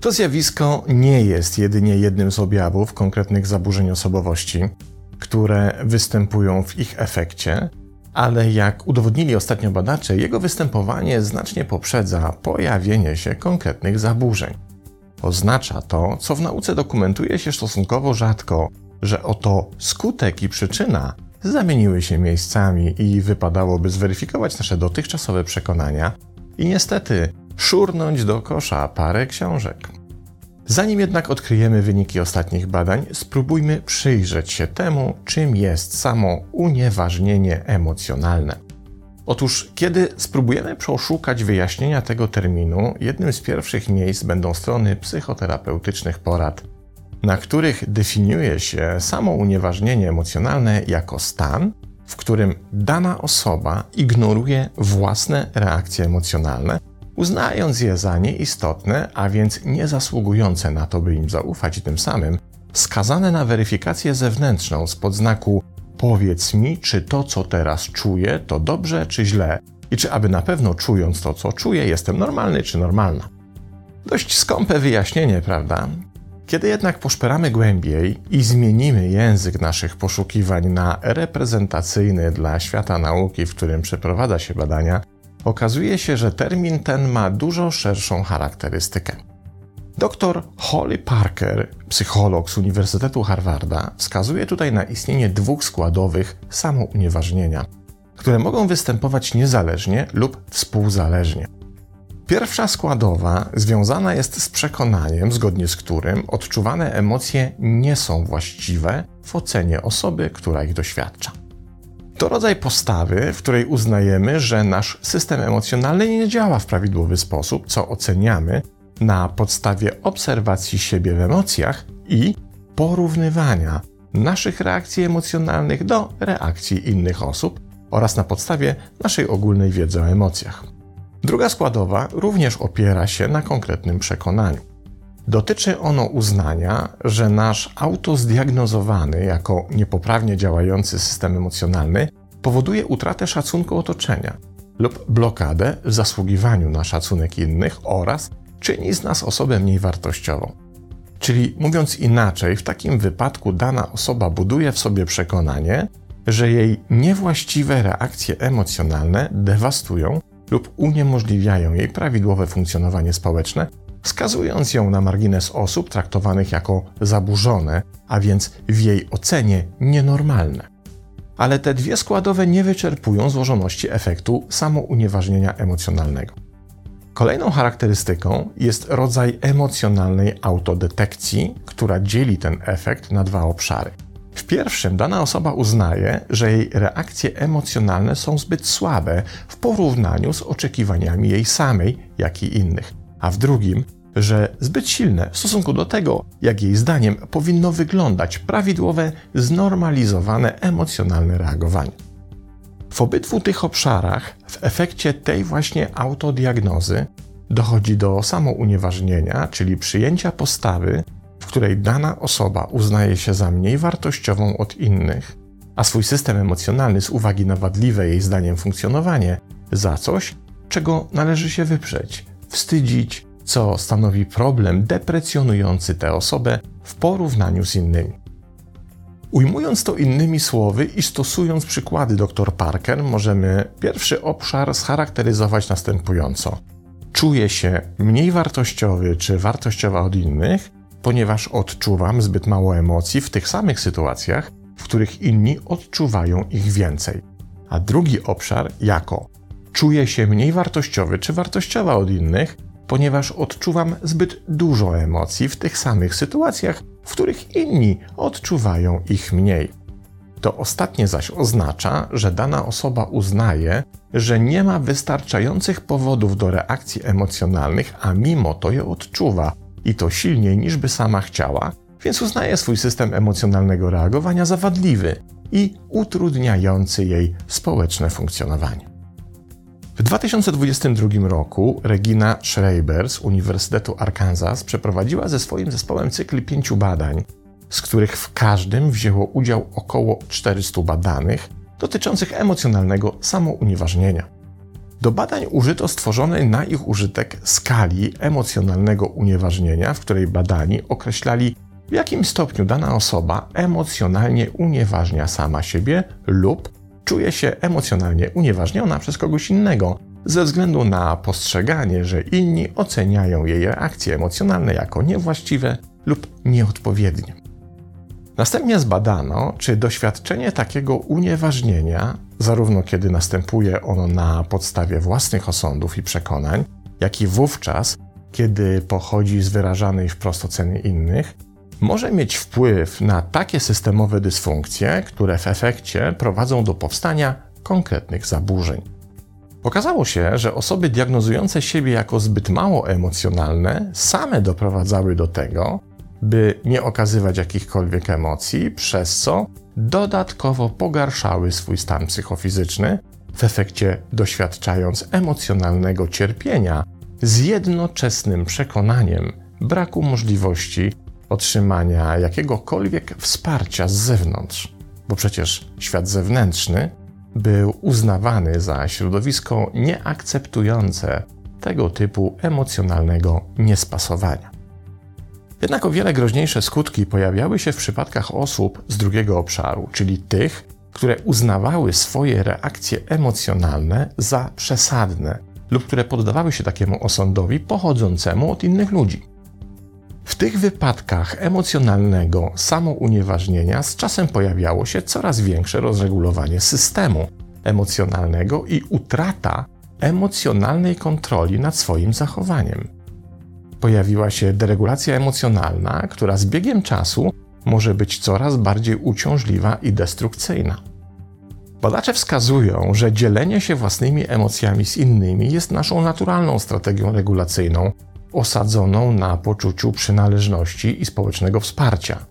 To zjawisko nie jest jedynie jednym z objawów konkretnych zaburzeń osobowości, które występują w ich efekcie, ale jak udowodnili ostatnio badacze, jego występowanie znacznie poprzedza pojawienie się konkretnych zaburzeń. Oznacza to, co w nauce dokumentuje się stosunkowo rzadko, że oto skutek i przyczyna zamieniły się miejscami i wypadałoby zweryfikować nasze dotychczasowe przekonania i niestety szurnąć do kosza parę książek. Zanim jednak odkryjemy wyniki ostatnich badań, spróbujmy przyjrzeć się temu, czym jest samo unieważnienie emocjonalne. Otóż, kiedy spróbujemy przeszukać wyjaśnienia tego terminu, jednym z pierwszych miejsc będą strony psychoterapeutycznych porad, na których definiuje się samo unieważnienie emocjonalne jako stan, w którym dana osoba ignoruje własne reakcje emocjonalne uznając je za nieistotne, a więc nie zasługujące na to, by im zaufać i tym samym skazane na weryfikację zewnętrzną z podznaku powiedz mi, czy to, co teraz czuję, to dobrze czy źle i czy aby na pewno czując to, co czuję, jestem normalny czy normalna. Dość skąpe wyjaśnienie, prawda? Kiedy jednak poszperamy głębiej i zmienimy język naszych poszukiwań na reprezentacyjny dla świata nauki, w którym przeprowadza się badania, okazuje się, że termin ten ma dużo szerszą charakterystykę. Dr Holly Parker, psycholog z Uniwersytetu Harvarda, wskazuje tutaj na istnienie dwóch składowych samounieważnienia, które mogą występować niezależnie lub współzależnie. Pierwsza składowa związana jest z przekonaniem, zgodnie z którym odczuwane emocje nie są właściwe w ocenie osoby, która ich doświadcza. To rodzaj postawy, w której uznajemy, że nasz system emocjonalny nie działa w prawidłowy sposób, co oceniamy na podstawie obserwacji siebie w emocjach i porównywania naszych reakcji emocjonalnych do reakcji innych osób oraz na podstawie naszej ogólnej wiedzy o emocjach. Druga składowa również opiera się na konkretnym przekonaniu. Dotyczy ono uznania, że nasz autozdiagnozowany jako niepoprawnie działający system emocjonalny powoduje utratę szacunku otoczenia lub blokadę w zasługiwaniu na szacunek innych oraz czyni z nas osobę mniej wartościową. Czyli mówiąc inaczej, w takim wypadku dana osoba buduje w sobie przekonanie, że jej niewłaściwe reakcje emocjonalne dewastują lub uniemożliwiają jej prawidłowe funkcjonowanie społeczne skazując ją na margines osób traktowanych jako zaburzone, a więc w jej ocenie nienormalne. Ale te dwie składowe nie wyczerpują złożoności efektu samounieważnienia emocjonalnego. Kolejną charakterystyką jest rodzaj emocjonalnej autodetekcji, która dzieli ten efekt na dwa obszary. W pierwszym dana osoba uznaje, że jej reakcje emocjonalne są zbyt słabe w porównaniu z oczekiwaniami jej samej, jak i innych a w drugim, że zbyt silne w stosunku do tego, jak jej zdaniem powinno wyglądać prawidłowe, znormalizowane emocjonalne reagowanie. W obydwu tych obszarach, w efekcie tej właśnie autodiagnozy, dochodzi do samounieważnienia, czyli przyjęcia postawy, której dana osoba uznaje się za mniej wartościową od innych, a swój system emocjonalny z uwagi na wadliwe jej zdaniem funkcjonowanie za coś, czego należy się wyprzeć, wstydzić, co stanowi problem deprecjonujący tę osobę w porównaniu z innymi. Ujmując to innymi słowy i stosując przykłady dr Parker, możemy pierwszy obszar scharakteryzować następująco. Czuję się mniej wartościowy czy wartościowa od innych, ponieważ odczuwam zbyt mało emocji w tych samych sytuacjach, w których inni odczuwają ich więcej. A drugi obszar jako czuję się mniej wartościowy czy wartościowa od innych, ponieważ odczuwam zbyt dużo emocji w tych samych sytuacjach, w których inni odczuwają ich mniej. To ostatnie zaś oznacza, że dana osoba uznaje, że nie ma wystarczających powodów do reakcji emocjonalnych, a mimo to je odczuwa i to silniej niż by sama chciała, więc uznaje swój system emocjonalnego reagowania za wadliwy i utrudniający jej społeczne funkcjonowanie. W 2022 roku Regina Schreiber z Uniwersytetu Arkansas przeprowadziła ze swoim zespołem cykl pięciu badań, z których w każdym wzięło udział około 400 badanych dotyczących emocjonalnego samounieważnienia. Do badań użyto stworzonej na ich użytek skali emocjonalnego unieważnienia, w której badani określali, w jakim stopniu dana osoba emocjonalnie unieważnia sama siebie lub czuje się emocjonalnie unieważniona przez kogoś innego, ze względu na postrzeganie, że inni oceniają jej reakcje emocjonalne jako niewłaściwe lub nieodpowiednie. Następnie zbadano, czy doświadczenie takiego unieważnienia, zarówno kiedy następuje ono na podstawie własnych osądów i przekonań, jak i wówczas, kiedy pochodzi z wyrażanej wprost oceny innych, może mieć wpływ na takie systemowe dysfunkcje, które w efekcie prowadzą do powstania konkretnych zaburzeń. Okazało się, że osoby diagnozujące siebie jako zbyt mało emocjonalne same doprowadzały do tego, by nie okazywać jakichkolwiek emocji, przez co dodatkowo pogarszały swój stan psychofizyczny, w efekcie doświadczając emocjonalnego cierpienia z jednoczesnym przekonaniem braku możliwości otrzymania jakiegokolwiek wsparcia z zewnątrz, bo przecież świat zewnętrzny był uznawany za środowisko nieakceptujące tego typu emocjonalnego niespasowania. Jednak o wiele groźniejsze skutki pojawiały się w przypadkach osób z drugiego obszaru, czyli tych, które uznawały swoje reakcje emocjonalne za przesadne lub które poddawały się takiemu osądowi pochodzącemu od innych ludzi. W tych wypadkach emocjonalnego samounieważnienia z czasem pojawiało się coraz większe rozregulowanie systemu emocjonalnego i utrata emocjonalnej kontroli nad swoim zachowaniem. Pojawiła się deregulacja emocjonalna, która z biegiem czasu może być coraz bardziej uciążliwa i destrukcyjna. Badacze wskazują, że dzielenie się własnymi emocjami z innymi jest naszą naturalną strategią regulacyjną osadzoną na poczuciu przynależności i społecznego wsparcia.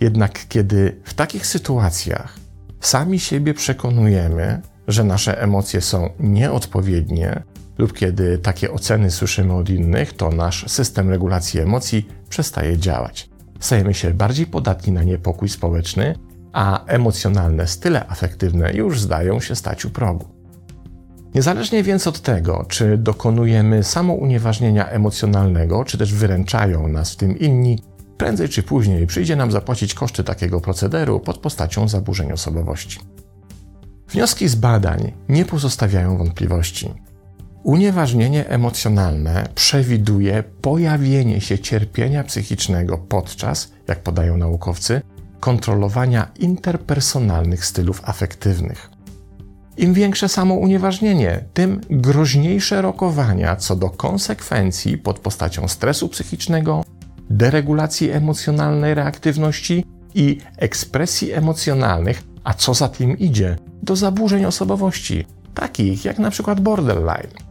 Jednak kiedy w takich sytuacjach sami siebie przekonujemy, że nasze emocje są nieodpowiednie, lub kiedy takie oceny słyszymy od innych, to nasz system regulacji emocji przestaje działać. Stajemy się bardziej podatni na niepokój społeczny, a emocjonalne style afektywne już zdają się stać u progu. Niezależnie więc od tego, czy dokonujemy samounieważnienia emocjonalnego, czy też wyręczają nas w tym inni, prędzej czy później przyjdzie nam zapłacić koszty takiego procederu pod postacią zaburzeń osobowości. Wnioski z badań nie pozostawiają wątpliwości. Unieważnienie emocjonalne przewiduje pojawienie się cierpienia psychicznego podczas, jak podają naukowcy, kontrolowania interpersonalnych stylów afektywnych. Im większe samounieważnienie, tym groźniejsze rokowania co do konsekwencji pod postacią stresu psychicznego, deregulacji emocjonalnej reaktywności i ekspresji emocjonalnych, a co za tym idzie, do zaburzeń osobowości, takich jak na przykład borderline.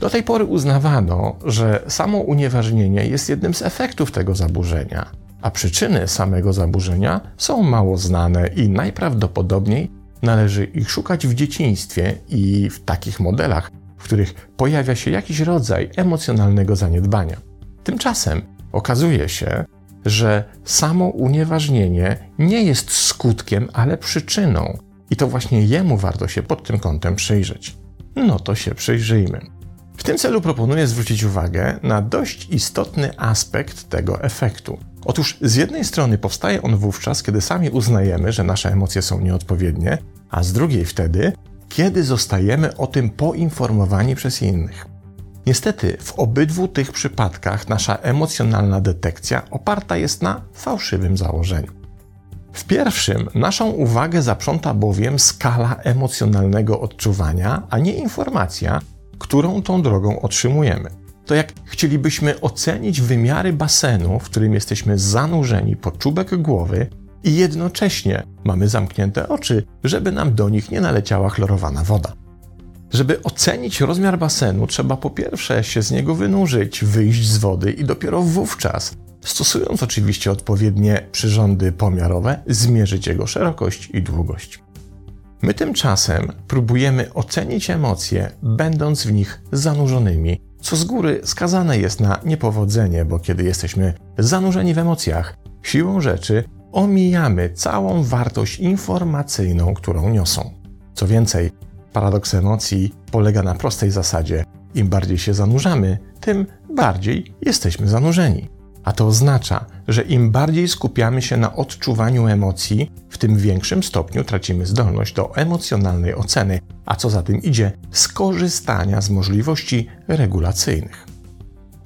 Do tej pory uznawano, że samo unieważnienie jest jednym z efektów tego zaburzenia, a przyczyny samego zaburzenia są mało znane i najprawdopodobniej Należy ich szukać w dzieciństwie i w takich modelach, w których pojawia się jakiś rodzaj emocjonalnego zaniedbania. Tymczasem okazuje się, że samo unieważnienie nie jest skutkiem, ale przyczyną. I to właśnie jemu warto się pod tym kątem przyjrzeć. No to się przyjrzyjmy. W tym celu proponuję zwrócić uwagę na dość istotny aspekt tego efektu. Otóż z jednej strony powstaje on wówczas, kiedy sami uznajemy, że nasze emocje są nieodpowiednie, a z drugiej wtedy, kiedy zostajemy o tym poinformowani przez innych. Niestety, w obydwu tych przypadkach nasza emocjonalna detekcja oparta jest na fałszywym założeniu. W pierwszym naszą uwagę zaprząta bowiem skala emocjonalnego odczuwania, a nie informacja, którą tą drogą otrzymujemy. To jak chcielibyśmy ocenić wymiary basenu, w którym jesteśmy zanurzeni po czubek głowy i jednocześnie mamy zamknięte oczy, żeby nam do nich nie naleciała chlorowana woda. Żeby ocenić rozmiar basenu, trzeba po pierwsze się z niego wynurzyć, wyjść z wody i dopiero wówczas, stosując oczywiście odpowiednie przyrządy pomiarowe, zmierzyć jego szerokość i długość. My tymczasem próbujemy ocenić emocje, będąc w nich zanurzonymi, co z góry skazane jest na niepowodzenie, bo kiedy jesteśmy zanurzeni w emocjach, siłą rzeczy omijamy całą wartość informacyjną, którą niosą. Co więcej, paradoks emocji polega na prostej zasadzie: im bardziej się zanurzamy, tym bardziej jesteśmy zanurzeni. A to oznacza, że im bardziej skupiamy się na odczuwaniu emocji, w tym większym stopniu tracimy zdolność do emocjonalnej oceny, a co za tym idzie, skorzystania z możliwości regulacyjnych.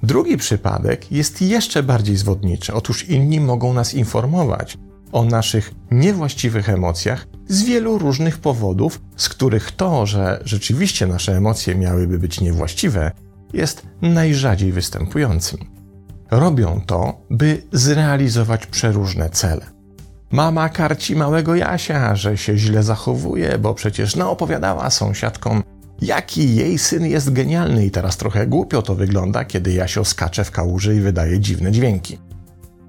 Drugi przypadek jest jeszcze bardziej zwodniczy. Otóż inni mogą nas informować o naszych niewłaściwych emocjach z wielu różnych powodów, z których to, że rzeczywiście nasze emocje miałyby być niewłaściwe, jest najrzadziej występującym. Robią to, by zrealizować przeróżne cele. Mama karci małego Jasia, że się źle zachowuje, bo przecież naopowiadała sąsiadkom, jaki jej syn jest genialny i teraz trochę głupio to wygląda, kiedy Jasio skacze w kałuży i wydaje dziwne dźwięki.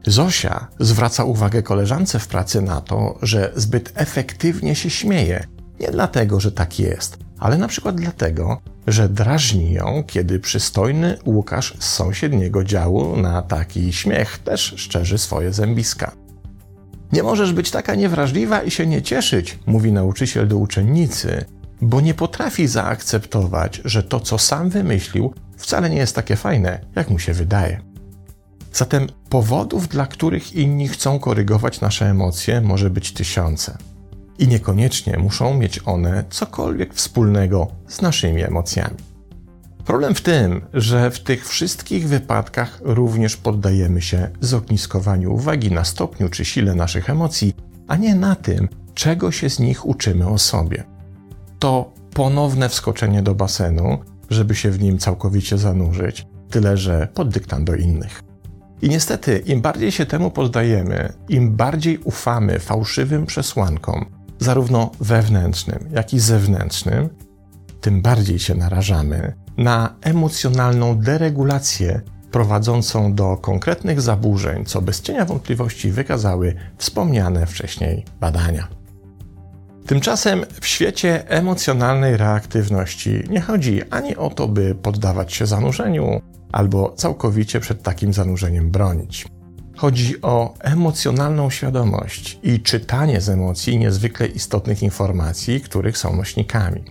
Zosia zwraca uwagę koleżance w pracy na to, że zbyt efektywnie się śmieje. Nie dlatego, że tak jest, ale na przykład dlatego, że drażni ją, kiedy przystojny Łukasz z sąsiedniego działu na taki śmiech też szczerzy swoje zębiska. Nie możesz być taka niewrażliwa i się nie cieszyć, mówi nauczyciel do uczennicy, bo nie potrafi zaakceptować, że to, co sam wymyślił, wcale nie jest takie fajne, jak mu się wydaje. Zatem powodów, dla których inni chcą korygować nasze emocje, może być tysiące. I niekoniecznie muszą mieć one cokolwiek wspólnego z naszymi emocjami. Problem w tym, że w tych wszystkich wypadkach również poddajemy się zogniskowaniu uwagi na stopniu czy sile naszych emocji, a nie na tym, czego się z nich uczymy o sobie. To ponowne wskoczenie do basenu, żeby się w nim całkowicie zanurzyć, tyle że pod dyktando innych. I niestety, im bardziej się temu poddajemy, im bardziej ufamy fałszywym przesłankom, zarówno wewnętrznym, jak i zewnętrznym, tym bardziej się narażamy na emocjonalną deregulację prowadzącą do konkretnych zaburzeń, co bez cienia wątpliwości wykazały wspomniane wcześniej badania. Tymczasem w świecie emocjonalnej reaktywności nie chodzi ani o to, by poddawać się zanurzeniu, albo całkowicie przed takim zanurzeniem bronić. Chodzi o emocjonalną świadomość i czytanie z emocji niezwykle istotnych informacji, których są nośnikami.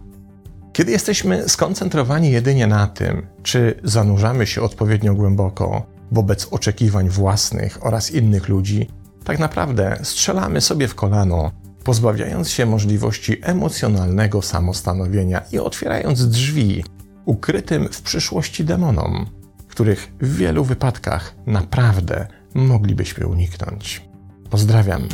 Kiedy jesteśmy skoncentrowani jedynie na tym, czy zanurzamy się odpowiednio głęboko wobec oczekiwań własnych oraz innych ludzi, tak naprawdę strzelamy sobie w kolano, pozbawiając się możliwości emocjonalnego samostanowienia i otwierając drzwi ukrytym w przyszłości demonom, których w wielu wypadkach naprawdę moglibyśmy uniknąć. Pozdrawiam.